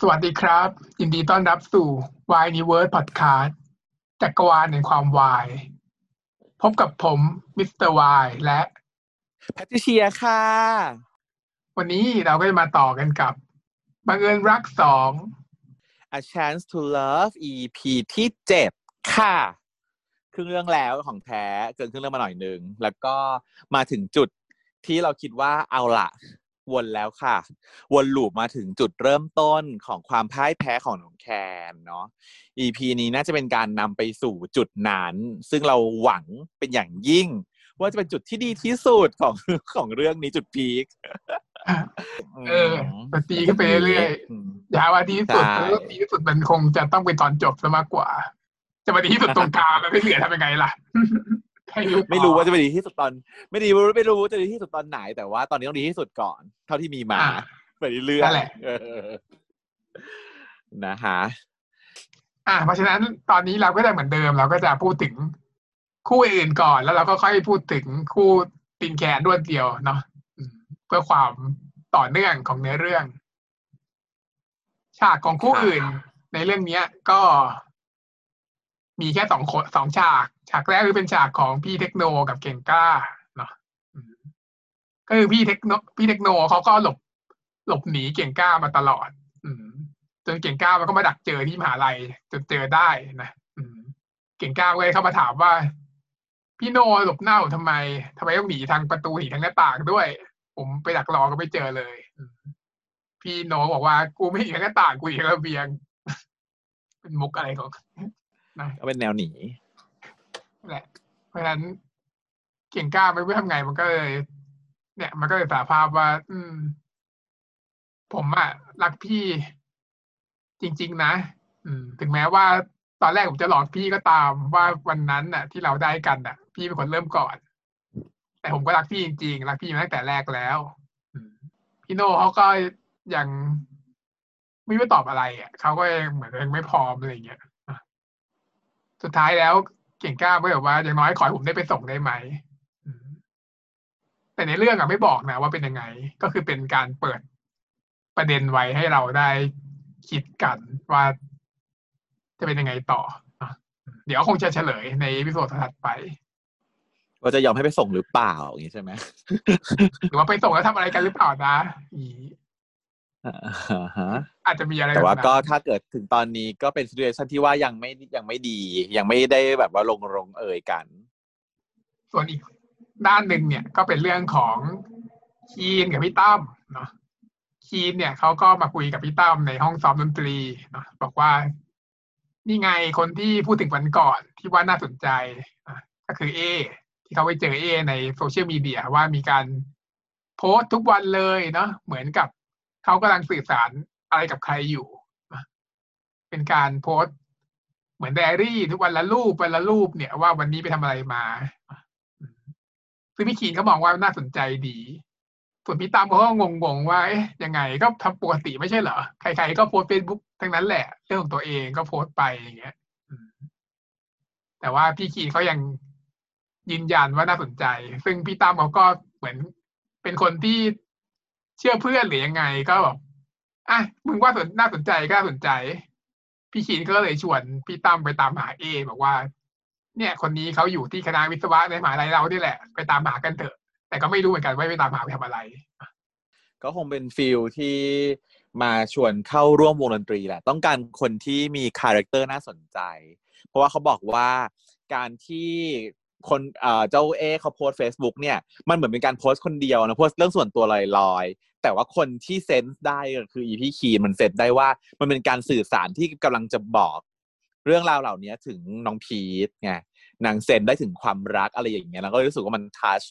สวัสดีครับ ยินดีต้อนรับสู่ Y Universe Podcast จักรวาลแห่งความวาย พบกับผมมิสเตอร์วายและแพทริเชียค่ะ วันนี้เราก็จะมาต่อกันกับ บังเอิญรักสอง A Chance to Love EP ที่เจ็ดค่ะ ครึ่งเรื่องแล้วของแท้เกินครึ่งเรื่องมาหน่อยนึง แล้วก็มาถึงจุดที่เราคิดว่าเอาละ วนแล้วค่ะ วนลูปมาถึงจุดเริ่มต้นของความพ่ายแพ้ของน้องแคนเนาะ EP นี้น่าจะเป็นการนำไปสู่จุดนั้น ซึ่งเราหวังเป็นอย่างยิ่ง ว่าจะเป็นจุดที่ดีที่สุดของของเรื่องนี้จุดพีคเออมันตีขึ้นไปเรื่อยมๆอย่าว่าดีที่สุดใช่เพราะว่าดีที่สุดมันคงจะต้องเป็นตอนจบซะมากกว่า จะมาดีที่สุดตรงกลางแล้วไม่เหลือทำยังไงล่ะใครรู้ต่อ ไม่รู้ว่าจะเป็นดีที่สุดตอน ไม่ดีไม่รู้ว่าจะดีที่สุดตอนไหน แต่ว่าตอนนี้ต้องดีที่สุดก่อน เท่าที่มีมาอ่าไปเรื่อยนั่นแหละเออนะฮะอ่าเพราะฉะนั้นตอนนี้เราก็จะเหมือนเดิม เราก็จะพูดถึงคู่อื่นก่อนแล้วเราก็ค่อยพูดถึงคู่ตินแคนรวดเดียวเนาะอืมเพื่อความต่อเนื่องของเนื้อเรื่อง ฉากของคู่ค่ะอื่น ในเรื่องเนี้ย ก็มีแค่สองคนสองฉาก ฉากแรกคือเป็นฉากของพี่เทคโนกับเก่งกล้าเนาะก็คือพี่เทคโนพี่เทคโนเขาก็หลบหลบหนีเก่งกล้ามาตลอด อืจนเก่งกล้ามันก็มาดักเจอที่มหาลัยจนเจอได้นะอืเก่งกล้าก็เลยเข้ามาถามว่า พี่โนหลบหน้าผมทำไมทำไมต้องหนีทางประตูหนีทางหน้าต่างด้วย ผมไปดักรอก็ไม่เจอเลย พี่โนบอกว่ากูไม่หนีทางหน้าต่างกูหนีทางระเบียง เป็นมุกอะไรของนะก็เป็นแนวหนี แหละ เพราะฉะนั้นเก่งกล้าไม่รู้ทำไงมันก็เลย เนี่ย มันก็เลยสารภาพว่า อืม ผมอะรักพี่จริง ๆ นะอืม ถึงแม้ว่าตอนแรกผมจะหลอกพี่ก็ตามว่าวันนั้นน่ะ ที่เราได้กันน่ะ พี่เป็นคนเริ่มก่อน แต่ผมก็รักพี่จริงๆรักพี่มาตั้งแต่แรกแล้วพี่โน่เขาก็ยังไม่รู้ตอบอะไรอะเขาก็ยังเหมือนยังไม่พร้อมอะไรอย่างเงี้ยสุดท้ายแล้ว เก่งกล้าก็แบบว่าอย่างน้อยขอให้ผมได้ไปส่งได้ไหมอืมแต่ในเรื่องอะไม่บอกนะว่าเป็นยังไง ก็คือเป็นการเปิดประเด็นไว้ให้เราได้คิดกันว่าจะเป็นยังไงต่ออะเดี๋ยวคงจะเฉลยในวิดีโอถัดไป ว่าจะยอมให้ไปส่งหรือเปล่าอย่างนี้ใช่ไหมหรือว่าไปส่งแล้วทำอะไรกันหรือเปล่านะ อีอ่าฮะอาจจะมีอะไรแต่ว่าบบนั้นก็ถ้าเกิดถึงตอนนี้ก็เป็น situation ที่ว่ายังไม่ยังไม่ดี ยังไม่ได้แบบว่าลงลงเอ่ยกัน ส่วนอีกด้านหนึ่งเนี่ยก็เป็นเรื่องของคีนกับพี่ตั้มเนาะคีนเนี่ยเขาก็มาคุยกับพี่ตั้มในห้องซ้อมดนตรีเนาะบอกว่า นี่ไงคนที่พูดถึงวันก่อนที่ว่าน่าสนใจอะก็คือเอที่เขาไปเจอเอในโซเชียลมีเดียว่ามีการโพสต์ทุกวันเลยเนาะเหมือนกับ เขากำลังสื่อสารอะไรกับใครอยู่ เป็นการโพสเหมือนไดอารี่ ทุกวันละรูปวันละรูปเนี่ยว่าวันนี้ไปทำอะไรมาซึ่งพี่ขีนเขามองว่าน่าสนใจดี ส่วนพี่ตามเขาก็งงๆว่าเอ๊ะยังไงก็ทำปกติไม่ใช่เหรอ ใครๆก็โพสเฟซบุ๊กทั้งนั้นแหละ เรื่องของตัวเองก็โพสไปอย่างเงี้ยแต่ว่าพี่ขีนเขายังยืนยันว่าน่าสนใจ ซึ่งพี่ตามเขาก็เหมือนเป็นคนที่ เชื่อเพื่อนหรือยังไงก็แบบอะมึงว่าสนน่าสนใจก็น่าสนใจ พี่ขีนก็เลยชวนพี่ตั้มไปตามหาเอบอกว่า เนี่ย คนนี้เขาอยู่ที่คณะวิศวะในมหาลัยเรานี่แหละ ไปตามหากันเถอะ แต่ก็ไม่รู้เหมือนกันว่าไปตามหาไปทำอะไร ก็คงเป็น feel ที่มาชวนเข้าร่วมวงดนตรีแหละ ต้องการคนที่มี character น่าสนใจ เพราะว่าเขาบอกว่าการที่ คนเจ้าเอเขาโพสเฟซบุ๊กเนี่ยมันเหมือนเป็นการโพสต์คนเดียวนะโพสต์เรื่องส่วนตัวลอยๆ แต่ว่าคนที่ sense ได้ก็คืออีพีคีมัน sense ได้ว่ามันเป็นการสื่อสารที่กำลังจะบอกเรื่องราวเหล่านี้ถึงน้องพีทไงนาง sense ได้ถึงความรักอะไรอย่างเงี้ยแล้วก็รู้สึกว่ามัน touch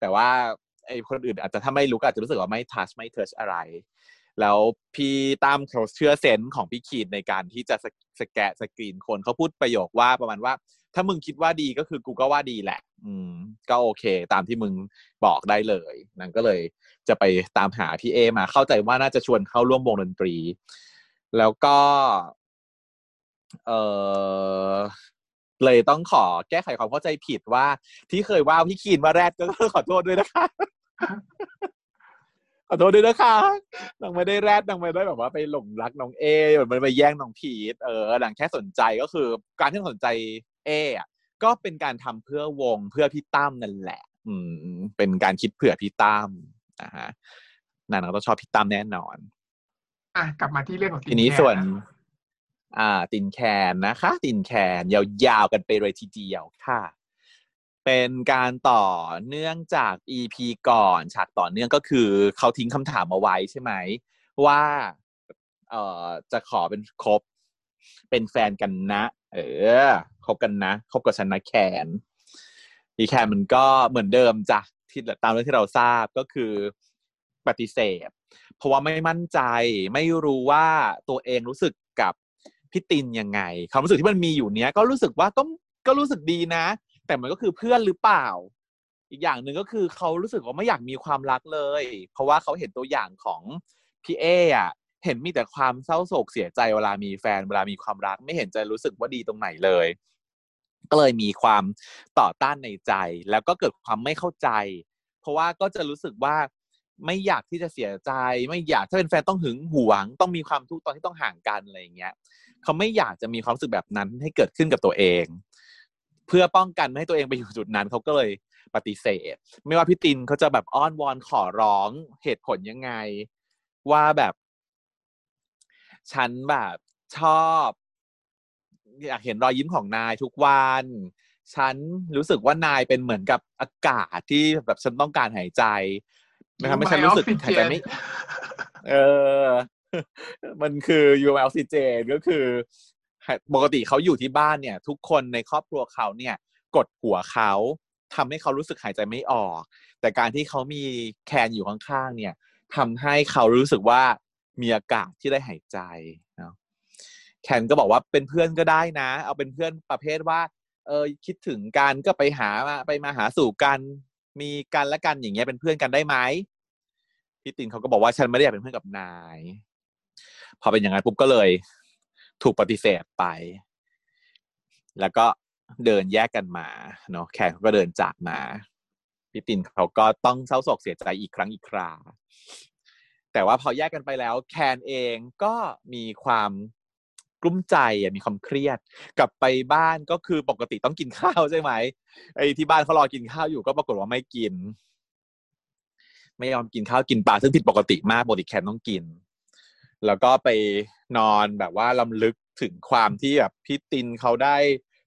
แต่ว่าไอ้คนอื่นอาจจะถ้าไม่รู้อาจจะรู้สึกว่าไม่ touch ไม่เทิชอะไร แล้วพี่ตั้มเขาเชื่อเซนส์ของพี่ขีดในการที่จะสสแกะสกรีนคนเขาพูดประโยคว่าประมาณว่า ถ้ามึงคิดว่าดีก็คือกูก็ว่าดีแหละ อืม ก็โอเค ตามที่มึงบอกได้เลยนางก็เลยจะไปตามหาพี่เอมา เข้าใจว่าน่าจะชวนเข้าร่วมวงดนตรี แล้วก็ เออเลยต้องขอแก้ไขความเข้าใจผิดว่า ที่เคยว่าพี่คีนว่าแรดก็ขอโทษด้วยนะคะขอโทษด้วยนะคะนางไม่ได้แรดนางไม่ได้แบบว่าไปหลงรักน้องเอแบบมันไปแย่งน้องพีทเออนางแค่สนใจก็คือ การที่สนใจ เออะก็เป็นการทำเพื่อวงเพื่อพี่ตั้มนั่นแหละ อืม เป็นการคิดเผื่อพี่ตั้มนะฮะนางต้องชอบพี่ตั้มแน่นอน อะกลับมาที่เรื่องของทีนี้แคส่วนะอ่า ตินแคนนะคะ ตินแคนยาวๆกันไปเลยทีเดียวค่ะ เป็นการต่อเนื่องจาก EP ก่อน ฉากต่อเนื่องก็คือเขาทิ้งคำถามเอาไว้ใช่ไหม ว่าเอ่อจะขอเป็นคบเป็นแฟนกันนะ เออ คบกันนะคบกับฉันนะแคนอีแคนมันก็เหมือนเดิมจ้ะที่ตามเรื่องที่เราทราบก็คือปฏิเสธ เพราะว่าไม่มั่นใจไม่รู้ว่าตัวเองรู้สึกกับพี่ตินยังไงความรู้สึกที่มันมีอยู่เนี้ยก็รู้สึกว่าก็ก็รู้สึกดีนะ แต่มันก็คือเพื่อนหรือเปล่า อีกอย่างหนึ่งก็คือเขารู้สึกว่าไม่อยากมีความรักเลย เพราะว่าเขาเห็นตัวอย่างของพี่เออะเห็นมีแต่ความเศร้าโศกเสียใจเวลามีแฟนเวลามีความรัก ไม่เห็นจะรู้สึกว่าดีตรงไหนเลย ก็เลยมีความต่อต้านในใจ แล้วก็เกิดความไม่เข้าใจ เพราะว่าก็จะรู้สึกว่าไม่อยากที่จะเสียใจ ไม่อยากถ้าเป็นแฟนต้องหึงหวง ต้องมีความทุกข์ตอนที่ต้องห่างกันอะไรอย่างเงี้ยเขาไม่อยากจะมีความรู้สึกแบบนั้นให้เกิดขึ้นกับตัวเอง เพื่อป้องกันไม่ให้ตัวเองไปอยู่จุดนั้นเขาก็เลยปฏิเสธ ไม่ว่าพี่ตินเขาจะแบบอ้อนวอนขอร้องเหตุผลยังไง ว่าแบบ ฉันแบบชอบ อยากเห็นรอยยิ้มของนายทุกวันฉันรู้สึกว่านายเป็นเหมือนกับอากาศที่แบบฉันต้องการหายใจมันทำให้ฉันรู้สึกหายใจไม่เออ มันคือยูออกซิเจนก็คือ ปกติเขาอยู่ที่บ้านเนี่ย ทุกคนในครอบครัวเขาเนี่ย กดหัวเขาทำให้เขารู้สึกหายใจไม่ออก แต่การที่เขามีแคนอยู่ข้างๆเนี่ยทำให้เขารู้สึกว่ามีอากาศที่ได้หายใจเนาะ แคนก็บอกว่าเป็นเพื่อนก็ได้นะ เอาเป็นเพื่อนประเภทว่า เออคิดถึงกันก็ไปหามาไปมาหาสู่กันมีกันและกันอย่างเงี้ยเป็นเพื่อนกันได้ไหมพี่ตินเขาก็บอกว่าฉันไม่ได้อยากเป็นเพื่อนกับนาย พอเป็นอย่างนั้นปุ๊บก็เลย ถูกปฏิเสธไป แล้วก็เดินแยกกันมาเนาะแขกเขาก็เดินจากมาพี่ตินเขาก็ต้องเศร้าโศกเสียใจอีกครั้งอีกครา แต่ว่าพอแยกกันไปแล้ว แคนเองก็มีความ กลุ้มใจอะมีความเครียด กลับไปบ้านก็คือปกติต้องกินข้าวใช่ไหมไอ้ที่บ้านเขารอกินข้าวอยู่ก็ปรากฏว่าไม่กิน ไม่ยอมกินข้าวกินปลาซึ่งผิดปกติมากปกติแคนต้องกิน แล้วก็ไปนอนแบบว่าลำลึกถึงความที่แบบพี่ตินเขาได้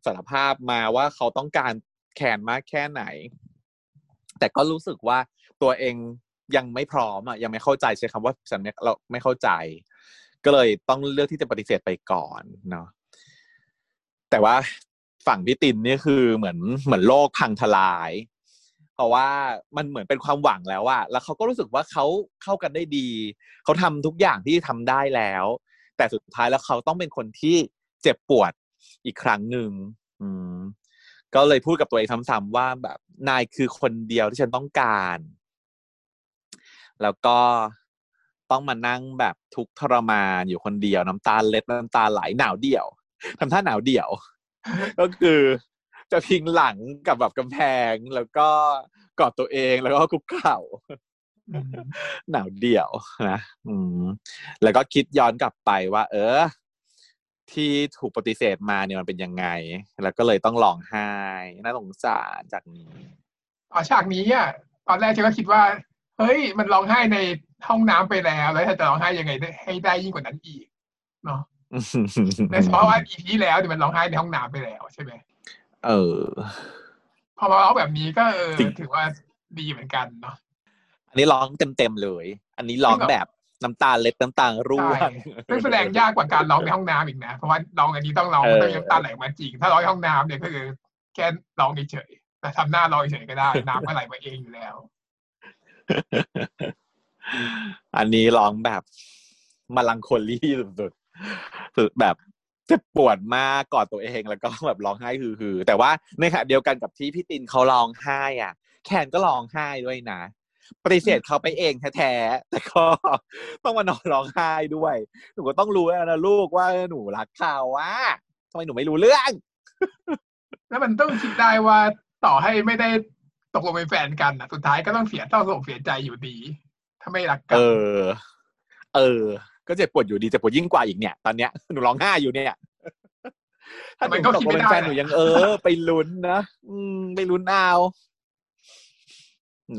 สารภาพมาว่าเขาต้องการแคนมากแค่ไหน แต่ก็รู้สึกว่าตัวเองยังไม่พร้อมอะยังไม่เข้าใจใช้คำว่าฉันไม่เราไม่เข้าใจ ก็เลยต้องเลือกที่จะปฏิเสธไปก่อนเนาะแต่ว่าฝั่งพี่ตินนี่คือเหมือนเหมือนโลกพังทลาย เพราะว่ามันเหมือนเป็นความหวังแล้วอะแล้วเขาก็รู้สึกว่าเขาเข้ากันได้ดี เขาทำทุกอย่างที่ทำได้แล้ว แต่สุดท้ายแล้วเขาต้องเป็นคนที่เจ็บปวดอีกครั้งหนึ่งอืมก็เลยพูดกับตัวเองซ้ำๆว่าแบบนายคือคนเดียวที่ฉันต้องการ แล้วก็ ต้องมานั่งแบบทุกข์ทรมานอยู่คนเดียวน้ำตาเล็ดน้ำตาไหลหนาวเดี่ยวทำท่าหนาวเดี่ยว ก็คือจะพิงหลังกับแบบกำแพงแล้วก็กอดตัวเองแล้วก็คุกเข่าอืมหนาวเดี่ยวนะอืมแล้วก็คิดย้อนกลับไปว่า เออ ที่ถูกปฏิเสธมาเนี่ยมันเป็นยังไง แล้วก็เลยต้องร้องไห้น่าสงสารจากนี้อ๋อฉากนี้อะตอนแรกฉันก็คิดว่า เฮ้ย มันร้องไห้ในห้องน้ำไปแล้วแล้วจะร้องไห้ยังไงได้ให้ได้ยิ่งกว่านั้นอีกเนาะในเฉพาะว่าอีพีที่แล้วเนี่ยมันร้องไห้ในห้องน้ำไปแล้วใช่ไหมเออ พอมาร้องแบบนี้ก็เออจริงถือว่าดีเหมือนกันเนาะอันนี้ร้องเต็มๆเลย อันนี้ร้องจริงเหรอแบบน้ำตาเล็ดน้ำตาร่วใช่งซึ่งแสดงยากกว่าการร้องในห้องน้ำอีกนะ เพราะว่าร้องอันนี้ต้องร้องเออต้องน้ำตาไหลมาจริง ถ้าร้องในห้องน้ำเนี่ยก็คือแค่ร้องเฉยๆแต่ทำหน้าร้องเฉยๆก็ได้ น้ำก็ไหลมาเองอยู่แล้ว อันนี้ร้องแบบมาลังโคลี่สุดๆสุดแบบเจ็บปวดมากกอดตัวเองแล้วก็แบบร้องไห้ฮือๆแต่ว่าในขณะเดียวกันกับที่พี่ตินเขาร้องไห้อะ แคนก็ร้องไห้ด้วยนะปฏิเสธเขาไปเองแท้ๆแต่ก็ต้องมานอนร้องไห้ด้วย หนูก็ต้องรู้แล้วนะลูกว่าหนูรักเขาว่าทำไมหนูไม่รู้เรื่อง แล้วมันต้องคิดได้ว่าต่อให้ไม่ได้ ตกลงเป็นแฟนกันนะสุดท้ายก็ต้องเสียเศร้าโศกเสียใจอยู่ดี ถ้าไม่รักกัเอนอเออ ก็เจ็บปวดอยู่ดีเจ็บปวดยิ่งกว่าอีกเนี่ย ตอนเนี้ยหนูร้องไห้อยู่เนี่ยถ้าหนูตกมาเป็นแฟนหนูยังเออ ไปลุ้นนะอืมไปลุ้นเอา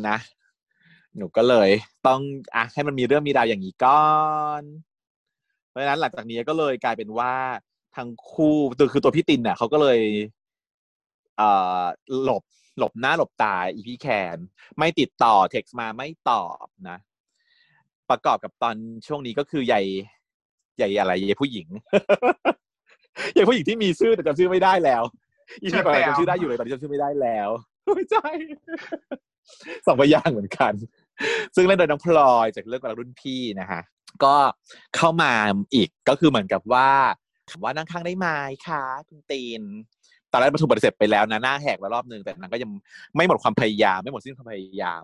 นะหนูก็เลย ต้องอะให้มันมีเรื่องมีราวอย่างนี้ก่อนเพราะฉะนั้นหลังจากนี้ก็เลยกลายเป็นว่าทั้งคู่ตัวคือตัวพี่ตินเนี่ยเขาก็เลยเอ่อหลบ หลบหน้าหลบตาอีพี่แคนไม่ติดต่อเท็กซ์มาไม่ตอบนะ ประกอบกับตอนช่วงนี้ก็คือใหญ่ใหญ่อะไรใหญ่ผู้หญิงใหญ่ผู้หญิงที่มีชื่อแต่จำชื่อไม่ได้แล้วอีพีก่อนจำชื่อได้อยู่เลยตอนนี้จำชื่อไม่ได้แล้วไม่ใช่สองพยางค์เหมือนกัน ซึ่งเล่นโดยน้องพลอยจากเรื่องกระรุ่นพี่นะฮะก็เข้ามาอีกก็คือเหมือนกับว่าถามว่านั่งข้างได้ไหมคะคุณตีน ตอนแรกประถูกปฏิเสธไปแล้วนะหน้าแหกแล้วรอบนึงแต่นางก็ยังไม่หมดความพยายาม ไม่หมดสิ้นความพยายาม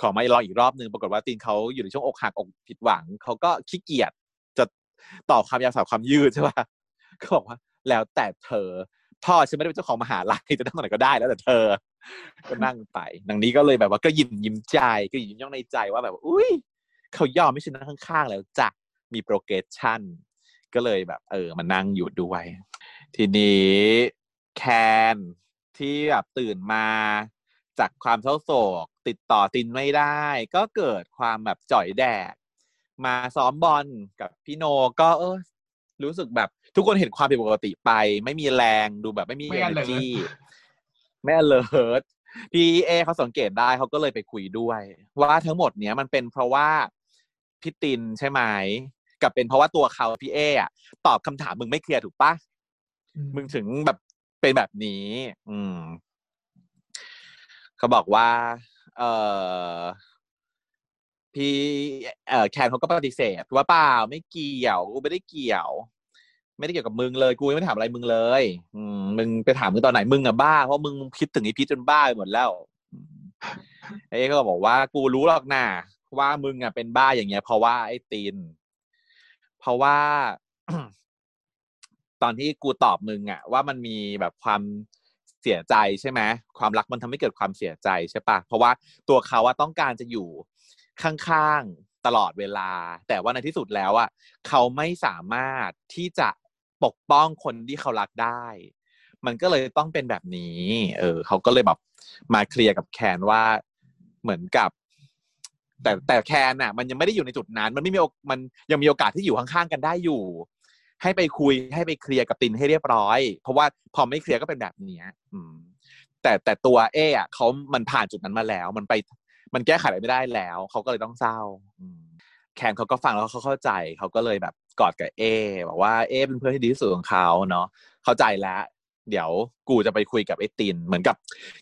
ขอมาลองอีกรอบนึงปรากฏว่าตีนเขาอยู่ในช่วงอกหักอกผิดหวังเขาก็ขี้เกียจจะต่อความยาวสาวความยืดใช่ปะก็บอกว่า แล้วแต่เธอพ่อฉันไม่ได้เป็นเจ้าของมหาลัยจะนั่งตรงไหนก็ได้แล้วแต่เธอ ก็นั่งไปดังนี้ก็เลยแบบว่าก็ยิ้มยิ้มใจก็ยิ้มย่องในใจว่าแบบ อุ้ยเขายอมไม่ใช่นั่งข้างๆ แล้วจ้ะมีโปรเกรสชั่นก็เลยแบบ เออมานั่งอยู่ด้วย ทีนี้ แคนที่แบบตื่นมาจากความเศร้าโศก ติดต่อตินไม่ได้ ก็เกิดความแบบจ่อยแดกมาซ้อมบอลกับพี่โนก็เออรู้สึกแบบทุกคนเห็นความผิดปกติไป ไม่มีแรงดูแบบไม่มีไม่ energy alert ไม่ alert พี่เอเขาสังเกตได้เขาก็เลยไปคุยด้วย ว่าทั้งหมดเนี้ยมันเป็นเพราะว่าพี่ตินใช่ไหมกับเป็นเพราะว่าตัวเขาพี่เออะตอบคำถามมึงไม่เคลียร์ถูกปะมึงถึงแบบ เป็นแบบนี้ อืมเขาบอกว่า เออพี่เออแคนเขาก็ปฏิเสธว่าเปล่าไม่เกี่ยวกูไม่ได้เกี่ยว ไม่ได้เกี่ยวกับมึงเลยกูยังไม่ได้ถามอะไรมึงเลย อืมมึงไปถามมึงตอนไหนมึงอะบ้าเพราะมึงคิดถึงไอ้พีชจนบ้าไปหมดแล้วอืมไอ้ก็บอกว่ากูรู้หรอกนะว่ามึงอะเป็นบ้าอย่างเงี้ย เพราะว่าไอ้ตีน เพราะว่า ตอนที่กูตอบมึงอะว่ามันมีแบบความเสียใจใช่ไหมความรักมันทำให้เกิดความเสียใจใช่ปะเพราะว่าตัวเขาอะต้องการจะอยู่ข้างๆตลอดเวลา แต่ว่าในที่สุดแล้วอะเขาไม่สามารถที่จะปกป้องคนที่เขารักได้ มันก็เลยต้องเป็นแบบนี้ เออเขาก็เลยแบบมาเคลียร์กับแคนว่าเหมือนกับ แต่แต่แคนน่ะ มันยังไม่ได้อยู่ในจุดนั้น มันไม่มีโอมันยังมีโอกาสที่อยู่ข้างๆกันได้อยู่ ให้ไปคุยให้ไปเคลียร์กับตินให้เรียบร้อย เพราะว่าพอไม่เคลียร์ก็เป็นแบบเนี้ยอืมแต่แต่ตัวเออะเขามันผ่านจุดนั้นมาแล้ว มันไปมันแก้ไขอะไรไม่ได้แล้ว เขาก็เลยต้องเศร้าแคนเขาก็ฟังแล้วเขาเข้าใจเขาก็เลยแบบกอดกับเอบอกว่าเอเป็นเพื่อนที่ดีที่สุดของเขาเนาะเข้าใจแล้ว เดี๋ยวกูจะไปคุยกับไอ้ตินเหมือนกับ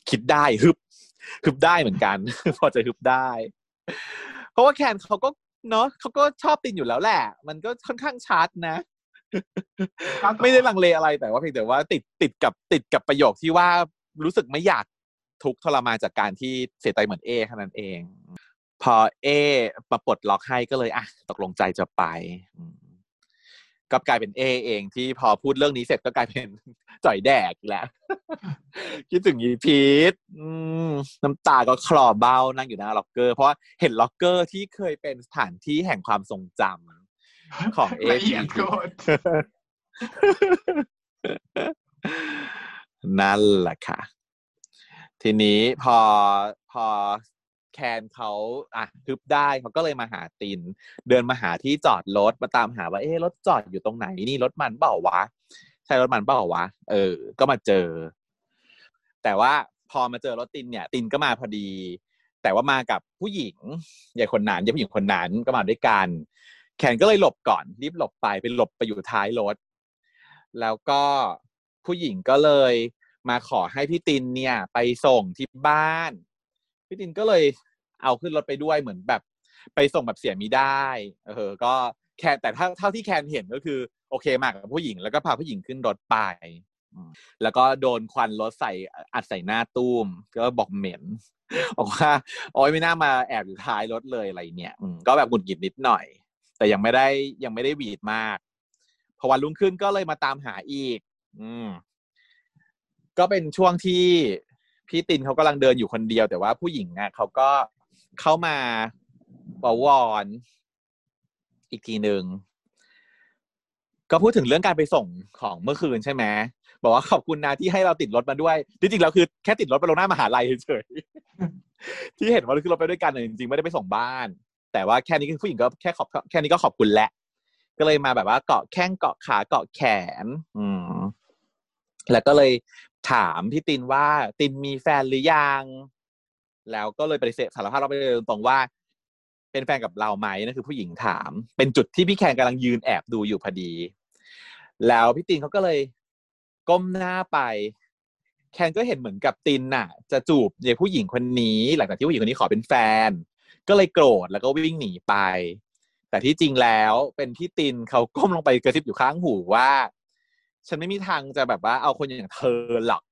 คิดได้ฮึบฮึบได้เหมือนกัน พอจะฮึบได้ เพราะว่าแคนเขาก็เนาะเขาก็ชอบตินอยู่แล้วแหละ มันก็ค่อนข้างชัดนะ ไม่ได้ลังเลอะไรแต่ว่าเพียงแต่ว่าติดติดกับติดกับประโยคที่ว่ารู้สึกไม่อยากทุกข์ทรมานจากการที่เสียใจเหมือนเอแค่นั้นเอง พอเอมาปลดล็อกให้ก็เลยอะตกลงใจจะไปก็กลายเป็นเอเองที่พอพูดเรื่องนี้เสร็จก็กลายเป็นจ่อยแดกแล้ว คิดถึงยีพีทน้ำตาก็คลอเบ้านั่งอยู่หน้าล็อกเกอร์ เพราะเห็นล็อกเกอร์ที่เคยเป็นสถานที่แห่งความทรงจำ ของละเอียด APT โกดนั่นแหละค่ะ ทีนี้พอพอแคนเขาอะฮึบได้เขาก็เลยมาหาติน เดินมาหาที่จอดรถมาตามหาว่าเอ๊ะรถจอดอยู่ตรงไหนนี่รถมันเปล่าวะใช่รถมันเปล่าวะเออ ก็มาเจอ แต่ว่าพอมาเจอรถตินเนี่ย ตินก็มาพอดี แต่ว่ามากับผู้หญิงใหญ่คนนั้นใหญ่ผู้หญิงคนนั้นก็มาด้วยกัน แคนก็เลยหลบก่อนรีบหลบไปไปหลบไปอยู่ท้ายรถ แล้วก็ผู้หญิงก็เลยมาขอให้พี่ตินเนี่ย ไปส่งที่บ้าน พี่ตินก็เลยเอาขึ้นรถไปด้วยเหมือนแบบ ไปส่งแบบเสียมิได้ เออ ก็แคนแต่ถ้าเท่าที่แคนเห็นก็คือ โอเคมากับผู้หญิงแล้วก็พาผู้หญิงขึ้นรถไปแล้วก็โดนควันรถใส่อัดใส่หน้าตู้ม ก็บอกเหม็นบอกว่าโอ้ยไม่น่ามาแอบอยู่ท้ายรถเลยอะไรเนี่ยก็แบบหงุดหงิดนิดหน่อย แต่ยังไม่ได้ยังไม่ได้หวีดมากพอวันรุ่งขึ้นก็เลยมาตามหาอีก อืม ก็เป็นช่วงที่พี่ตินเขากำลังเดินอยู่คนเดียว แต่ว่าผู้หญิงอะเขาก็เข้ามาวอวอนอีกทีหนึ่งก็พูดถึงเรื่องการไปส่งของเมื่อคืนใช่ไหมบอกว่าขอบคุณนะที่ให้เราติดรถมาด้วยจริงๆแล้วคือแค่ติดรถไปลงหน้ามหาลัยเฉยๆที่เห็นว่าคือเราไปด้วยกันจริงๆไม่ได้ไปส่งบ้าน แต่ว่าแค่นี้ผู้หญิงก็แค่ขอบแค่นี้ก็ขอบคุณแหละ ก็เลยมาแบบว่าเกาะแข้งเกาะขาเกาะแขน อืมแล้วก็เลยถามพี่ตินว่าตินมีแฟนหรือยัง แล้วก็เลยปฏิเสธสารภาพเราไปเลยตรงว่า เป็นแฟนกับเราไหมนั่นคือผู้หญิงถาม เป็นจุดที่พี่แคนกำลังยืนแอบดูอยู่พอดี แล้วพี่ตินเขาก็เลยก้มหน้าไป แคนก็เห็นเหมือนกับตินน่ะ จะจูบเด็กผู้หญิงคนนี้ หลังจากที่ผู้หญิงคนนี้ขอเป็นแฟน ก็เลยโกรธแล้วก็วิ่งหนีไป แต่ที่จริงแล้วเป็นพี่ตินเขาก้มลงไปกระซิบอยู่ข้างหูว่า ฉันไม่มีทางจะแบบว่าเอาคนอย่างเธอหรอก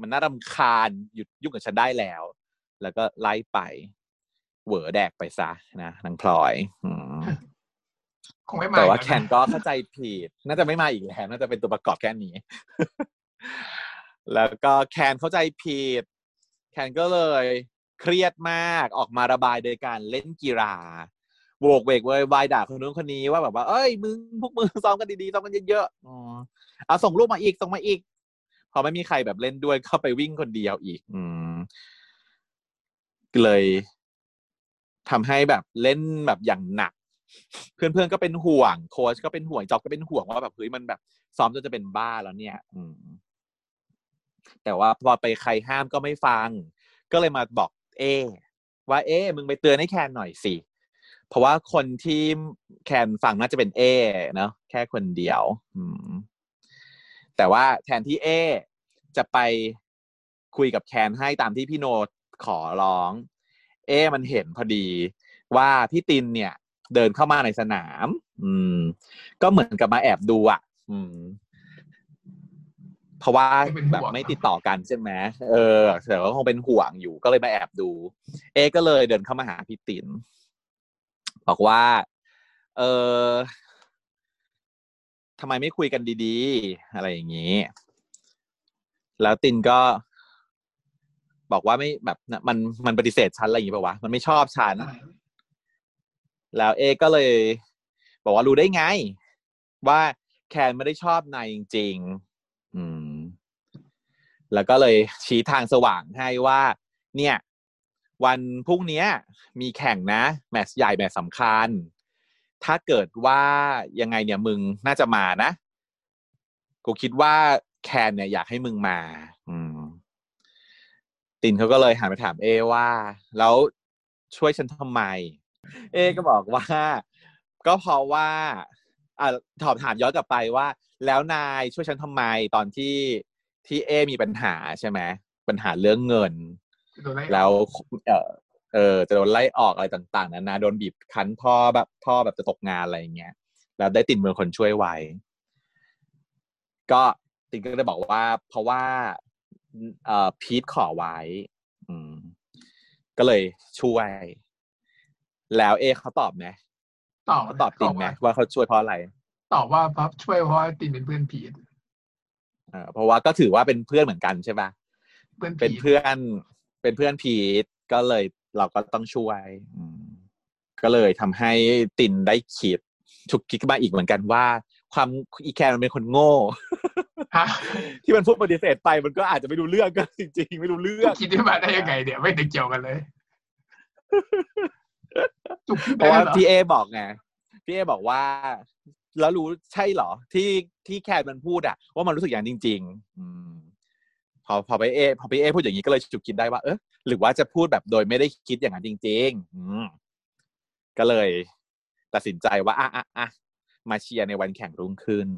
มันน่ารำคาญหยุดยุ่งกับฉันได้แล้ว แล้วก็ไล่ไปเหวอแดกไปซะนะนางพลอยอืมคงไม่มาแต่ว่าอีกแคนก็เข้าใจผิด น่าจะไม่มาอีกแล้วน่าจะเป็นตัวประกอบแค่นี้ แล้วก็แคนเข้าใจผิด แคนก็เลย เครียดมากออกมาระบายโดยการเล่นกีฬาโบกเวกเวยวายด่าคนนู้นคนนี้ว่าแบบว่า เอ้ยมึงพวกมึงซ้อมกันดีๆซ้อมกันเยอะๆอ๋อเอาส่งรูปมาอีกส่งมาอีก พอไม่มีใครแบบเล่นด้วยก็ไปวิ่งคนเดียวอีก อืมเลยทำให้แบบเล่นแบบอย่างหนัก เพื่อนๆก็เป็นห่วง โค้ชก็เป็นห่วงจอบก็เป็นห่วงว่าแบบเฮ้ยมันแบบ ซ้อมจนจะเป็นบ้าแล้วเนี่ย อืมแต่ว่าพอไปใครห้ามก็ไม่ฟัง ก็เลยมาบอก เอว่าเอมึงไปเตือนให้แคนหน่อยสิ เพราะว่าคนที่แคนฟังน่าจะเป็นเอเนาะแค่คนเดียวอืมแต่ว่าแทนที่เอจะไปคุยกับแคนให้ตามที่พี่โนตขอร้อง เอมันเห็นพอดีว่าพี่ตินเนี่ย เดินเข้ามาในสนาม อืม ก็เหมือนกับมาแอบดูอะ อืม เพราะว่าแบบไม่ติดต่อกันใช่ไหมเออแต่ก็คงเป็นห่วงอยู่ก็เลยมาแอบดู เอ ก็เลยเดินเข้ามาหาพี่ตินบอกว่า เออทำไมไม่คุยกันดีๆ อะไรอย่างนี้ แล้วตินก็บอกว่าไม่แบบมันมันปฏิเสธฉันอะไรอย่างนี้ป่าวะมันไม่ชอบฉัน แล้วเอ ก็เลย บอกว่ารู้ได้ไง ว่าแคนไม่ได้ชอบนายจริงๆอืม แล้วก็เลยชี้ทางสว่างให้ว่าเนี่ยวันพรุ่งนี้มีแข่งนะ แมตช์ใหญ่แมตช์สำคัญ ถ้าเกิดว่ายังไงเนี่ยมึงน่าจะมานะ กูคิดว่าแคนเนี่ยอยากให้มึงมา อืม ตินเขาก็เลยหันไปถามเอว่า แล้วช่วยฉันทำไม เอก็บอกว่า ก็เพราะว่าอ่าถามถามย้อนกลับไปว่า แล้วนายช่วยฉันทำไมตอนที่ ที่เอมีปัญหาใช่ไหมปัญหาเรื่องเงิน แล้วเออเออจะโดนไล่ออกอะไรต่าง ๆนานาโดนบีบคั้นพ่อแบบพ่อแบบจะตกงานอะไรอย่างเงี้ยแล้วได้ตินเมืองคนช่วยไว้ ก็ตินก็เลยบอกว่า เพราะว่าเอ่อพีทขอไว้ อืม ก็เลยช่วย แล้วเอเขาตอบไหมตอบเขาตอบตินไหมว่าเขาช่วยเพราะอะไร ตอบว่าเพราะช่วยเพราะว่าตินเป็นเพื่อนผีเออ เพราะว่าก็ถือว่าเป็นเพื่อนเหมือนกันใช่ปะเพื่อนเป็นผีเพื่อนเป็นเพื่อนพีทก็เลยเราก็ต้องช่วยอืมก็เลยทำให้ตินได้คิดฉุกคิดขึ้นมาอีกเหมือนกันว่า ความอีแคนมันเป็นคนโง่ฮะที่มันพูดปฏิเสธไปมันก็อาจจะไม่รู้เรื่องก็จริง ๆ ไม่รู้เรื่องคิดขึ้นมาได้ยังไงเนี่ยไม่ได้เกี่ยวกันเลยจุกคิดเพได้ราะว่าเหรอพี่เอบอกไงพี่เอบอกว่า แล้วรู้ใช่เหรอ ที่ที่แคนมันพูดอะว่ามันรู้สึกอย่างจริง ๆ อืมพอพอไปเอ พอพี่เอ พูดอย่างนี้ก็เลยจุกคิดได้ว่าเออหรือว่าจะพูดแบบโดยไม่ได้คิดอย่างนั้นจริง ๆ อืมก็เลย ตัดสินใจว่าอะอะอะมาเชียร์ในวันแข่งรุ่งขึ้น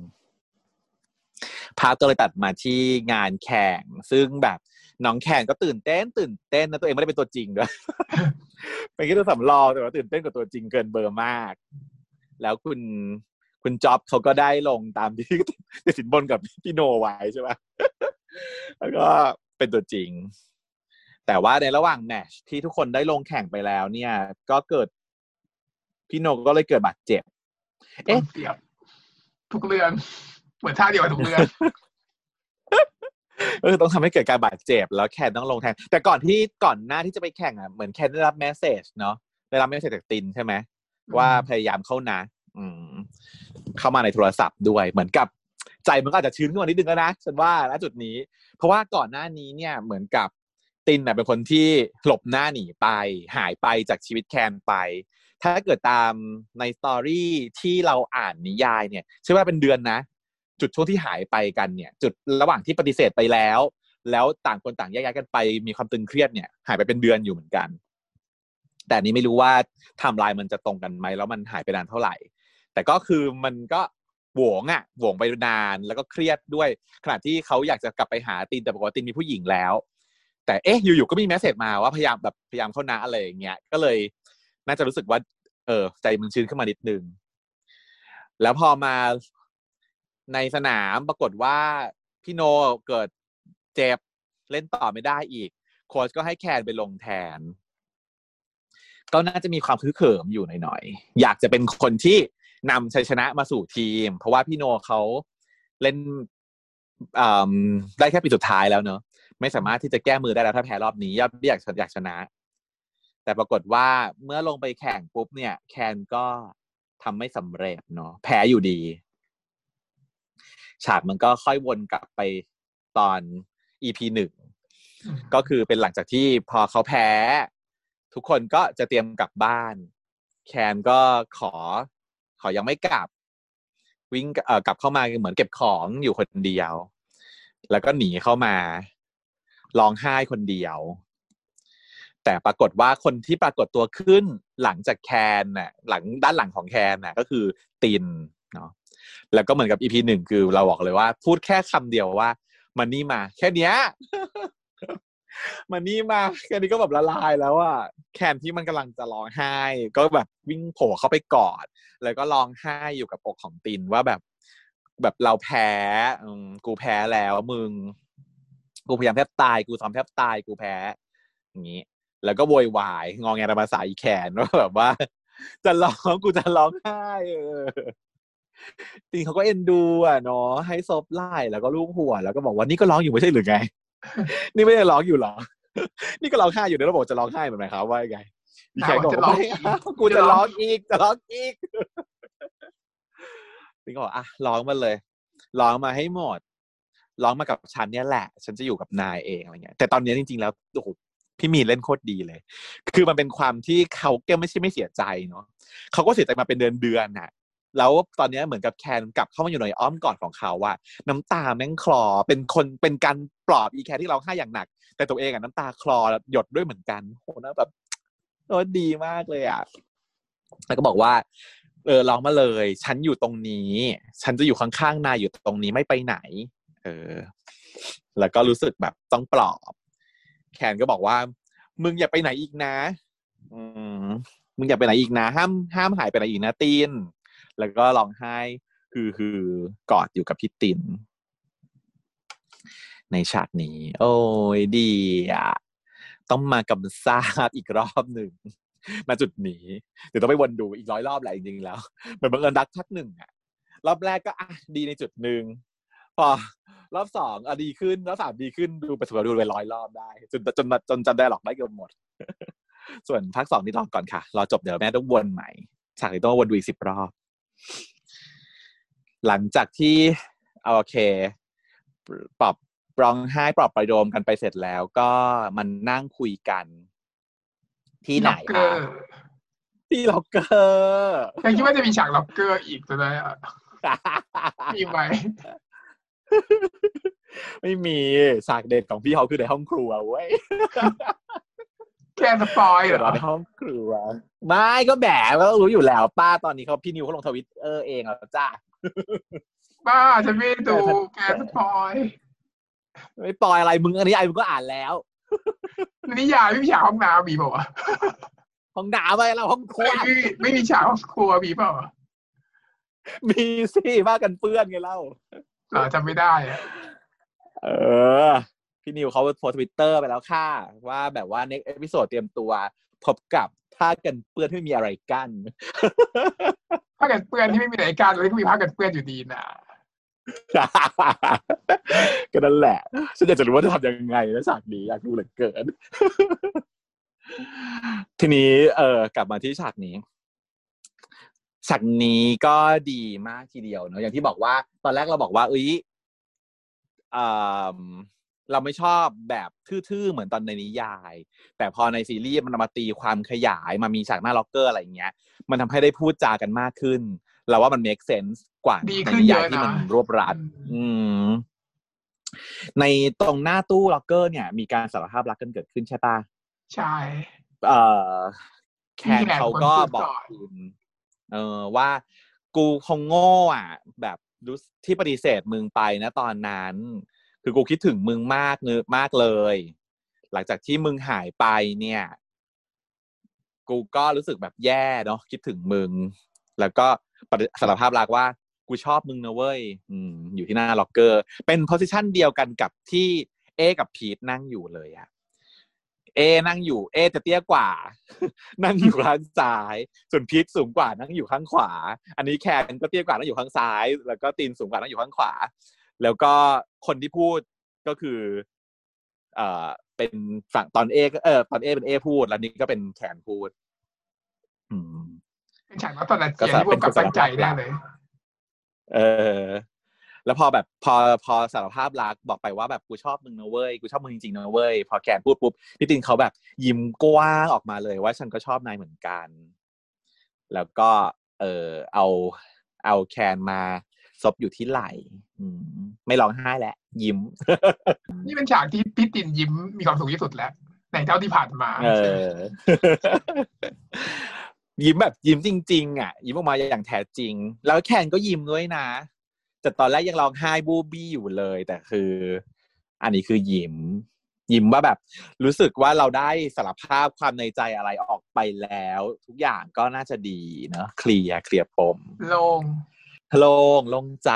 ภาพก็เลยตัดมาที่งานแข่ง ซึ่งแบบน้องแข่งก็ตื่นเต้น ตื่นเต้นนะตัวเองไม่ได้เป็นตัวจริงด้วยเป็นแค่ตัวสำรองแต่ว่าตื่นเต้นกว่าตัวจริงเกินเบอร์มาก แล้วคุณ คุณจ็อบเขาก็ได้ลงตามที่ติดสินบนกับพี่โนไว้ใช่ปะแล้วก็เป็นตัวจริง แต่ว่าในระหว่างแมตชที่ทุกคนได้ลงแข่งไปแล้ว เนี่ย ก็เกิดพี่โนก็เลยเกิดบาดเจ็บ เอ๊ะเสียบทุกเรื่องเหมือนท่าเดียวกับทุกเรื่องก็คือต้องทำให้เกิดการบาดเจ็บ แล้วแคนต้องลงแทนแต่ก่อนที่ก่อนหน้าที่จะไปแข่งอะเหมือนแคนได้รับแมสเซจเนาะได้รับไม่เสร็จจากตินใช่ไหมว่าพยายามเข้านะอืม เข้ามาในโทรศัพท์ด้วย เหมือนกับใจมันก็อาจจะชื้นขึ้นมานิดนึงแล้วนะฉันว่าณจุดนี้ เพราะว่าก่อนหน้านี้เนี่ยเหมือนกับตินเป็นคนที่หลบหน้าหนีไป หายไปจากชีวิตแคนไป ถ้าเกิดตามในสตอรี่ที่เราอ่านนิยายเนี่ยใช่ว่าเป็นเดือนนะ จุดช่วงที่หายไปกันเนี่ย จุดระหว่างที่ปฏิเสธไปแล้ว แล้วต่างคนต่างแยกย้ายกันไป มีความตึงเครียดเนี่ย หายไปเป็นเดือนอยู่เหมือนกัน แต่นี้ไม่รู้ว่าไทม์ไลน์มันจะตรงกันไหมแล้วมันหายไปนานเท่าไหร่ แต่ก็คือมันก็หวงอะหวงไปนานแล้วก็เครียดด้วย ขณะที่เขาอยากจะกลับไปหาตินแต่บอกว่าตินมีผู้หญิงแล้ว แต่เอ๊ะอยู่ๆก็มีแมสเซจมาว่าพยายามแบบพยายามเข้านะอะไรอย่างเงี้ยก็เลย น่าจะรู้สึกว่า เออ ใจมันชื้นขึ้นมานิดนึงแล้วพอมาในสนามปรากฏว่าพี่โนเกิดเจ็บเล่นต่อไม่ได้อีก โค้ชก็ให้แคนไปลงแทน ก็น่าจะมีความคึกเขิมอยู่หน่อยๆอยากจะเป็นคนที่ นำชัยชนะมาสู่ทีม เพราะว่าพี่โนเขาเล่นได้แค่ปีสุดท้ายแล้วเนอะไม่สามารถที่จะแก้มือได้แล้วถ้าแพ้รอบนี้ยอดอยากอยากชนะ แต่ปรากฏว่าเมื่อลงไปแข่งปุ๊บเนี่ย แคนก็ทำไม่สำเร็จเนาะแพ้อยู่ดี ฉากมันก็ค่อยวนกลับไปตอน EP หนึ่งก็คือเป็นหลังจากที่พอเขาแพ้ ทุกคนก็จะเตรียมกลับบ้าน แคนก็ขอ ขอยังไม่กลับ วิ่งกลับเข้ามาเหมือนเก็บของอยู่คนเดียว แล้วก็หนีเข้ามาร้องไห้คนเดียว แต่ปรากฏว่าคนที่ปรากฏตัวขึ้นหลังจากแคนน่ะหลังด้านหลังของแคนน่ะก็คือตินเนาะแล้วก็เหมือนกับอีพีหนึ่งคือเราบอกเลยว่า พูดแค่คำเดียวว่า มันนี่มา แค่เนี้ย มันนี่มาแค่นี้ก็แบบละลายแล้วอะแคนที่มันกำลังจะร้องไห้ ก็แบบวิ่งโผล่เข้าไปกอด แล้วก็ร้องไห้อยู่กับอกของตินว่าแบบ แบบเราแพ้กูแพ้แล้วมึง กูพยายามแทบตาย กูซ้อมแทบตายกูแพ้อย่างนี้ แล้วก็โวยวายงองแงภาษาอีแขนว่าแบบว่า จะร้องกูจะร้องไห้เออติงเขาก็เอ็นดูอะเนาะให้ซบไล่แล้วก็ลูบหัว แล้วก็บอกว่านี่ก็ร้องอยู่ไม่ใช่หรือไง นี่ไม่ได้ร้องอยู่หรอ นี่ก็ร้องไห้อยู่เดี๋ยวเราบอกจะร้องไห้เหมือนไหมครับว่าไงอีแขนบอกว่ากูจะร้องอีกจะร้องอีกติงก็บอกอะร้องมาเลยร้องมาให้หมดร้องมากับฉันเนี่ยแหละ ฉันจะอยู่กับนายเองอะไรเงี้ยแต่ตอนนี้จริง ๆ แล้วโอ้โหพี่มีเล่นโคตรดีเลย คือมันเป็นความที่เขาแก้ไม่ใช่ไม่เสียใจเนาะเขาก็เสียใจมาเป็นเดือนเดือนน่ะ แล้วตอนนี้เหมือนกับแคนกลับเข้ามาอยู่ในอ้อมกอดของเขาว่า น้ำตาแม่งคลอเป็นคนเป็นการปลอบอีแคนที่เราให้อย่างหนัก แต่ตัวเองอะน้ำตาคลอหยดด้วยเหมือนกันโหนะแบบโอ้ดีมากเลยอะแล้วก็บอกว่าเออลองมาเลย ฉันอยู่ตรงนี้ ฉันจะอยู่ข้างๆนายอยู่ตรงนี้ไม่ไปไหน เออ แล้วก็รู้สึกแบบต้องปลอบ แคนก็บอกว่า มึงอย่าไปไหนอีกนะ อืมมึงอย่าไปไหนอีกนะ ห้ามห้ามหายไปไหนอีกนะตีน แล้วก็ร้องไห้คือคือกอดอยู่กับพี่ตินในฉากนี้ โอ้ยดีอะต้องมากำซาบอีกรอบหนึ่งมาจุดนี้เดี๋ยวต้องไปวนดูอีกร้อยรอบแหละจริงๆแล้วเหมือนบังเอิญรักทักหนึ่งอะรอบแรกก็อะดีในจุดหนึ่งพอรอบสองอดีขึ้นรอบสามดีขึ้นดูไปสุดดูไปร้อยรอบได้ จนจนจนจำได้หรอกได้เกือบหมด ส่วนภาคสองนี่รอก่อนค่ะ รอจบเดี๋ยวแม่ต้องวนใหม่ฉากนี้ต้องวนดูอีกสิบรอบ หลังจากที่โอเคปลอบร้องไห้ปลอบประโลมกันไปเสร็จแล้ว ก็มันนั่งคุยกัน ที่ไหนคะที่ล็อกเกอร์ยังคิดว่าจะมีฉากล็อกเกอร์อีกจะได้มีไหมไม่มีฉากเด็ดของพี่เขาคือในห้องครัวเว้ย แค่สปอยเหรอในห้องครัวไม่ก็แบบก็รู้อยู่แล้ว ป้าตอนนี้เขาพี่นิวเขาลงทวิตเออเองแล้วจ้าป้าจะไม่ดูแกสปอยไม่ปอยอะไรมึงอันนี้ไอ้มึงก็อ่านแล้วนิยายไม่มีฉากห้องน้ำมีเปล่าวะห้องน้ำอะไรเราห้องครัวไม่มีฉากห้องครัวมีเปล่ามีสิผ้ากันเปื้อนไงเล่าเออจำไม่ได้อะเออ พี่นิวเขาโพสทวิตเตอร์ไปแล้วค่ะ ว่าแบบว่า next episode เตรียมตัวพบกับผ้ากันเปื้อนที่ไม่มีอะไรกั้นผ้ากันเปื้อนที่ไม่มีอะไรกั้นเลยก็มีผ้ากันเปื้อนอยู่ดีนะก็นั่นแหละฉันอยากจะรู้ว่าจะทำยังไงนะฉากนี้อยากรู้เหลือเกิน ทีนี้เออกลับมาที่ฉากนี้ฉากนี้ก็ดีมากทีเดียวเนอะอย่างที่บอกว่า ตอนแรกเราบอกว่าเอ้ยอ่า เราไม่ชอบแบบทื่อๆ เหมือนตอนในนิยาย แต่พอในซีรีส์มันมาตีความขยายมามีฉากหน้าล็อกเกอร์อะไรอย่างเงี้ย มันทำให้ได้พูดจากันมากขึ้น เราว่ามัน make sense กว่าดีในขึ้นนิเยยายอะที่นะมันรวบรัด อืมในตรงหน้าตู้ล็อกเกอร์เนี่ย มีการสารภาพรักกันเกิดขึ้นใช่ปะใช่ เอ่อแคนพี่แคนเขาก็คนพูดบอกก่อนคุณเออว่ากูคงโง่อะ แบบรู้สึกที่ปฏิเสธมึงไปนะตอนนั้น คือกูคิดถึงมึงมากเนื้อมากเลย หลังจากที่มึงหายไปเนี่ย กูก็รู้สึกแบบแย่เนาะคิดถึงมึง แล้วก็สารภาพรักว่ากูชอบมึงนะเว้ยอืมอยู่ที่หน้าล็อกเกอร์ เป็นโพสิชันเดียวกันกับที่เอ กับพีทนั่งอยู่เลยอะเอ นั่งอยู่ เอจะเตี้ยกว่า นั่งอยู่ข้างซ้าย ส่วนพีทสูงกว่านั่งอยู่ข้างขวา อันนี้แคนก็เตี้ยกว่านั่งอยู่ข้างซ้าย แล้วก็ตีนสูงกว่านั่งอยู่ข้างขวา แล้วก็คนที่พูดก็คือเอ่อเป็นฝั่งตอนเอก็เออตอนเอเป็นเอพูด แล้วนี่ก็เป็นแคนพูด อืมเป็นฉากนัตนาเจียนที่พวกกับตั้งใจแน่เลย เออ แล้วพอแบบพอพอสารภาพรักบอกไปว่าแบบกูชอบมึงนะเว้ยกูชอบมึงจริงๆนะเว้ยพอแคนพูดปุ๊บพี่ตินเขาแบบ ยิ้มกว้างออกมาเลยว่าฉันก็ชอบนายเหมือนกัน แล้วก็ เออเอาเอาแคนมา ซบอยู่ที่ไหล่อืมไม่ร้องไห้แหละยิ้ม นี่เป็นฉากที่พี่ตินยิ้มมีความสุขที่สุดแล้วในเท่าที่ผ่านมาเออยิ้มแบบยิ้มจริง ๆ อะ ยิ้มออกมาอย่างแท้จริง แล้วแคนก็ยิ้มด้วยนะ แต่ตอนแรกยังร้องไห้บูบี้อยู่เลย แต่คือ อันนี้คือยิ้ม ยิ้มว่าแบบ รู้สึกว่าเราได้สารภาพความในใจอะไรออกไปแล้ว ทุกอย่างก็น่าจะดีเนาะเคลียร์เคลียร์ปมโลง โล่งโล่งใจ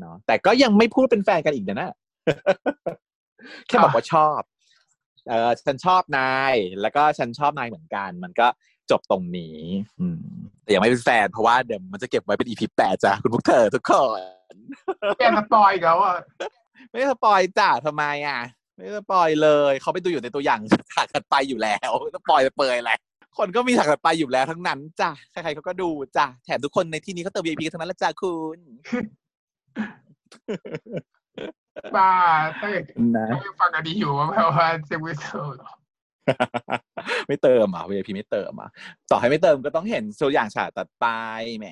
เนาะแต่ก็ยังไม่พูดเป็นแฟนกันอีกนะนะแค่บอกว่าชอบ เออฉันชอบนาย แล้วก็ฉันชอบนายเหมือนกัน มันก็จบตรงนี้อืมแต่ยังไม่เป็นแฟนเพราะว่าเดี๋ยวมันจะเก็บไว้เป็น EP แปดจ้ะคุณพวกเธอทุกคนแก spoil อีกแล้วอะไม่ spoil จ้ะทำไมอะ ไม่ spoil เลย เขาไปดูอยู่ในตัวอย่างฉากถัดไปอยู่แล้ว spoil เปยอะไร คนก็มีฉากถัดไปอยู่แล้วทั้งนั้นจ้ะใครๆเขาก็ดูจ้ะแถมทุกคนในที่นี้เขาเติม VIP กันทั้งนั้นละจ้ะคุณบ้าถ้าเกิดนะถ้ายังฟังกันดีอยู่ว่าแปลว่าเซวิสเหรอไม่เติมอะ VIP ไม่เติมอะ ต่อให้ไม่เติมก็ต้องเห็นตัวอย่างฉากตัดไปแหม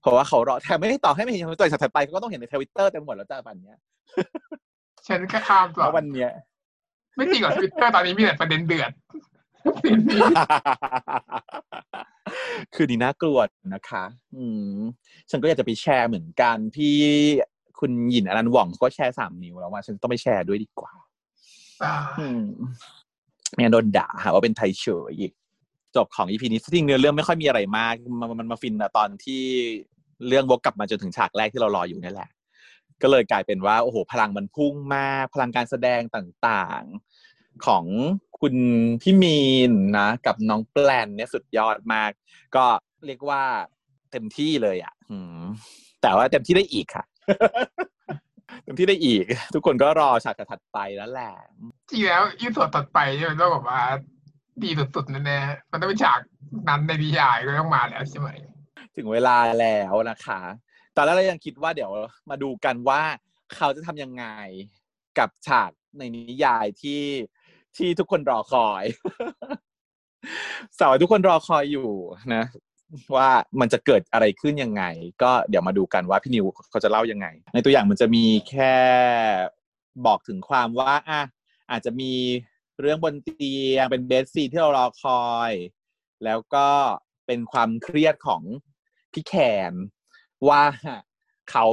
เพราะว่าเขารอแถมไม่ได้ต่อให้ไม่เห็นตัวอย่างฉากถัดไปเขาก็ต้องเห็นในทวิตเตอร์เต็มหมดแล้วจ้าปันเนี้ยฉันก็ข้ามก่อแล้ววันนเนี้ย ไม่จริงหรอกทวิตเตอร์ตอนนี้มีแต่ประเด็นเดือด คือดีน่ากลัวนะคะ อืม ฉันก็อยากจะไปแชร์เหมือนกันพี่คุณหยินอนันต์หว่องเขาก็แชร์สามนิ้วแล้วว่าฉันต้องไปแชร์ด้วยดีกว่าอ่าอืมไม่งั้นโดนด่าหาว่าเป็นไทยเฉยอีกจบของอีพีนี้จริงๆเนื้อเรื่องไม่ค่อยมีอะไรมาก มันมันมาฟินอะตอนที่เรื่องวกกลับมาจนถึงฉากแรกที่เรารออยู่นี่แหละ ก็เลยกลายเป็นว่า โอ้โห พลังมันพุ่งมาก พลังการแสดงต่างๆ ของคุณพี่มีนนะ กับน้องแปลนเนี่ยสุดยอดมาก ก็เรียกว่าเต็มที่เลยอะอืมแต่ว่าเต็มที่ได้อีกค่ะ เต็มที่ได้อีก ทุกคนก็รอฉากถัดไปแล้วแหละจริงแล้วอีส่วนตัดไปเนี่ยมันต้องแบบว่าดีสุดๆแน่ๆมันต้องเป็นฉากนั้นในนิยายก็ต้องมาแล้วใช่ไหมถึงเวลาแล้วนะคะตอนแรกเรายังคิดว่าเดี๋ยวมาดูกันว่าเขาจะทำยังไงกับฉากในนิยายที่ ที่ทุกคนรอคอยสาวทุกคนรอคอยอยู่นะ ว่ามันจะเกิดอะไรขึ้นยังไง ก็เดี๋ยวมาดูกันว่าพี่นิวเขาจะเล่ายังไง ในตัวอย่างมันจะมีแค่บอกถึงความว่าอะอาจจะมีเรื่องบนเตียงเป็นเบสซีที่เรารอคอย แล้วก็เป็นความเครียดของพี่แคนว่าเขา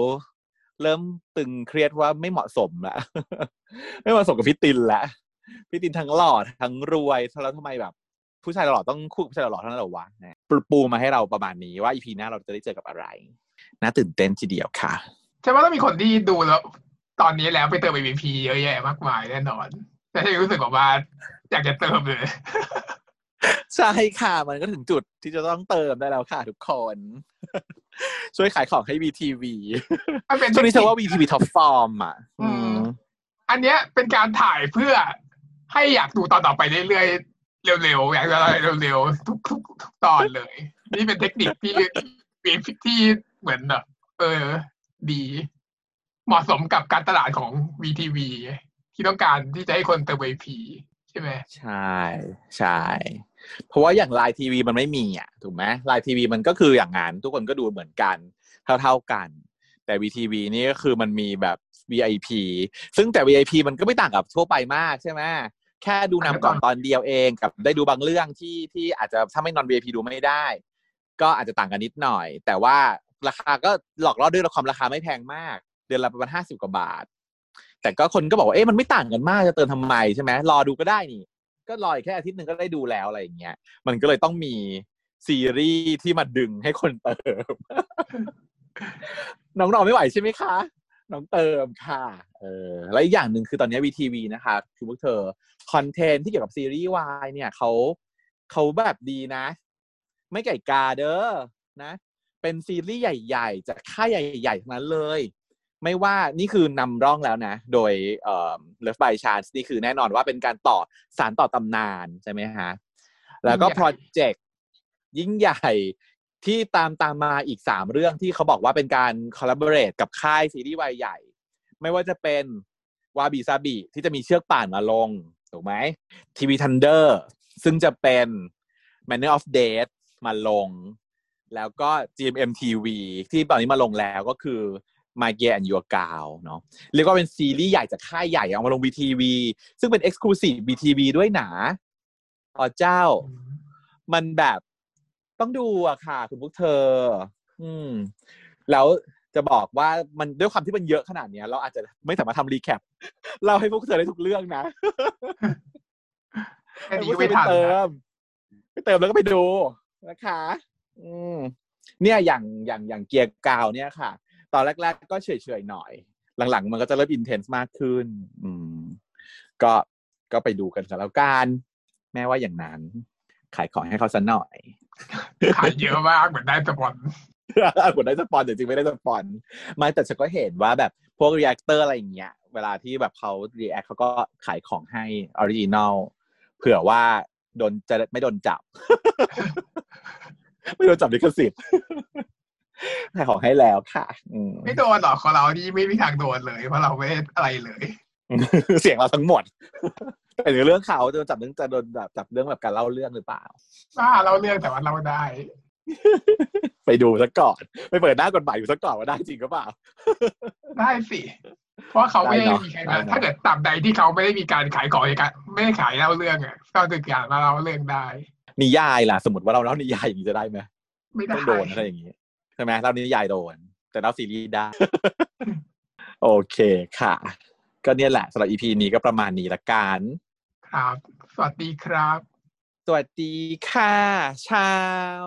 เริ่มตึงเครียดว่าไม่เหมาะสมละไม่เหมาะสมกับพี่ตินละ พี่ตินทั้งหล่อทั้งรวยแล้วทำไมแบบ ผู้ชายหล่อต้องคู่ผู้ชายหล่อเท่านั้นเหรอวะนะปูปูมาให้เราประมาณนี้ว่าอีพีหน้าเราจะได้เจอกับอะไรน่าตื่นเต้นทีเดียวค่ะใช่ว่าต้องมีคนที่ดูแล้ว ตอนนี้แล้วไปเติม MVP เยอะแยะมากมายแน่นอน แต่ฉันรู้สึกว่าอยากจะเติมเลยใช่ค่ะ มันก็ถึงจุดที่จะต้องเติมได้แล้วค่ะทุกคน ช่วยขายของให้ VTV ช่วงนี้เชื่อว่า VTV ท็อปฟอร์มอะอันเนี้ยเป็นการถ่ายเพื่อ ให้อยากดูตอนต่อไปเรื่อยๆเร็วๆอยากจะอะไรเร็วๆทุกทุกทุกตอนเลย นี่เป็นเทคนิคที่เป็นที่เหมือนแบบเออ ดี เหมาะสมกับการตลาดของ VTV ที่ต้องการที่จะให้คนเติม IP ใช่ไหมใช่ใช่เพราะว่าอย่าง LINE TV มันไม่มีอะถูกไหม LINE TV มันก็คืออย่างงานทุกคนก็ดูเหมือนกันเท่าๆกัน แต่ WeTV นี่ก็คือมันมีแบบ VIP ซึ่งแต่ VIP มันก็ไม่ต่างกับทั่วไปมากใช่ไหม แค่ดูนำก่อนตอนเดียวเองกับได้ดูบางเรื่องที่ที่อาจจะถ้าไม่นอน VIP ดูไม่ได้ ก็อาจจะต่างกันนิดหน่อย แต่ว่าราคาก็หลอกล่อด้วยความราคาไม่แพงมาก เดือนละประมาณห้าสิบกว่าบาท แต่ก็คนก็บอกว่าเอ๊ะมันไม่ต่างกันมากจะเติมทำไมใช่ไหมรอดูก็ได้นี่ ก็รออีกแค่อาทิตย์หนึ่งก็ได้ดูแล้วอะไรอย่างเงี้ยมันก็เลยต้องมีซีรีส์ที่มาดึงให้คนเติมน้องๆไม่ไหวใช่ไหมคะ น้องเติมค่ะ เออ แล้วอีกอย่างหนึ่งคือตอนนี้วีทีวีนะคะ คือพวกเธอคอนเทนต์ที่เกี่ยวกับซีรีส์วายเนี่ยเขาเขาแบบดีนะ ไม่ไก่กาเด้อนะ เป็นซีรีส์ใหญ่ ๆ จากค่ายใหญ่ๆทั้งนั้นเลย ไม่ว่านี่คือนำร่องแล้วนะ โดยเอ่อ Love by Chance นี่คือแน่นอนว่าเป็นการต่อสานต่อตำนานใช่ไหมฮะ แล้วก็โปรเจกต์ยิ่งใหญ่ ที่ตามตามมาอีกสามเรื่องที่เขาบอกว่าเป็นการ collaborate กับค่ายซีรีส์วายใหญ่ ไม่ว่าจะเป็นวาบิซาบิที่จะมีเชือกป่านมาลง ถูกไหม TV Thunder ซึ่งจะเป็น Manner of Death มาลง แล้วก็ GMM TV ที่ตอนนี้มาลงแล้วก็คือ My Gear and Your Gal เนาะเรียกว่าเป็นซีรีส์ใหญ่จากค่ายใหญ่เอามาลง VTV ซึ่งเป็น Exclusive VTV ด้วยหนาอ๋อเจ้า มันแบบ ต้องดูอะค่ะ คุณพวกเธอ อืม แล้วจะบอกว่ามันด้วยความที่มันเยอะขนาดเนี้ย เราอาจจะไม่สามารถทำรีแคปเล่าให้พวกเธอได้ทุกเรื่องนะแค่นี้พวก็กเธไม่อไปทันเตินะมไปเติมแล้วก็ไปดูนะคะ อืม เนี่ยอย่างอย่างอย่างเกียร์กาวเนี่ยค่ะ ตอนแรก ๆ ก็เฉยๆหน่อย หลังๆ มันก็จะเริ่มอินเทนส์มากขึ้น อืม ก็ก็ไปดูกันกันแล้วกันแม้ว่าอย่างนั้น ขายของให้เขาสัหน่อย ขายเยอะมากเหมือนได้สปอนกดได้สปอนแต่จริงไม่ได้สปอนไม่แต่ฉันก็เห็นว่าแบบพวกรีแอคเตอร์อะไรอย่างเงี้ย เวลาที่แบบเขาreact เขาก็ขายของให้ original เผื่อว่าโดนจะไม่โดนจับ ไม่โดนจับลิขสิทธิ์ขายของให้แล้วค่ะอืมไม่โดนหรอกของเรานี่ไม่มีทางโดนเลย เพราะเราไม่ได้อะไรเลย เสียงเราทั้งหมด แต่ในเรื่องเขาจะจับเรื่องจะโดนแบบจับเรื่องแบบการเล่าเรื่องหรือเปล่าว่าเราเรื่องแต่ว่าเราได้ ไปดูซะก่อนไปเปิดหน้ากฎหมายอยู่ซะก่อนว่าได้จริงหรือเปล่า ได้สิเพราะเขาไม่ได้ได้เนอะมีใครได้มาเนอะถ้าเกิดตราบใดที่เขาไม่ได้มีการขายของในการไม่ได้ขายเล่าเรื่องอะก็คือการมาเล่าเรื่องได้นิยายล่ะ สมมติว่าเราเล่านิยายอย่างนี้จะได้ไหมไม่ได้ต้องโดนอะไรอย่างนี้ใช่ไหมเล่านิยายโดน แต่เล่าซีรีส์ได้โอเคค่ะ ก็เนี่ยแหละสำหรับ EP นี้ก็ประมาณนี้ละกัน ครับ สวัสดีครับ สวัสดีค่ะ ชาว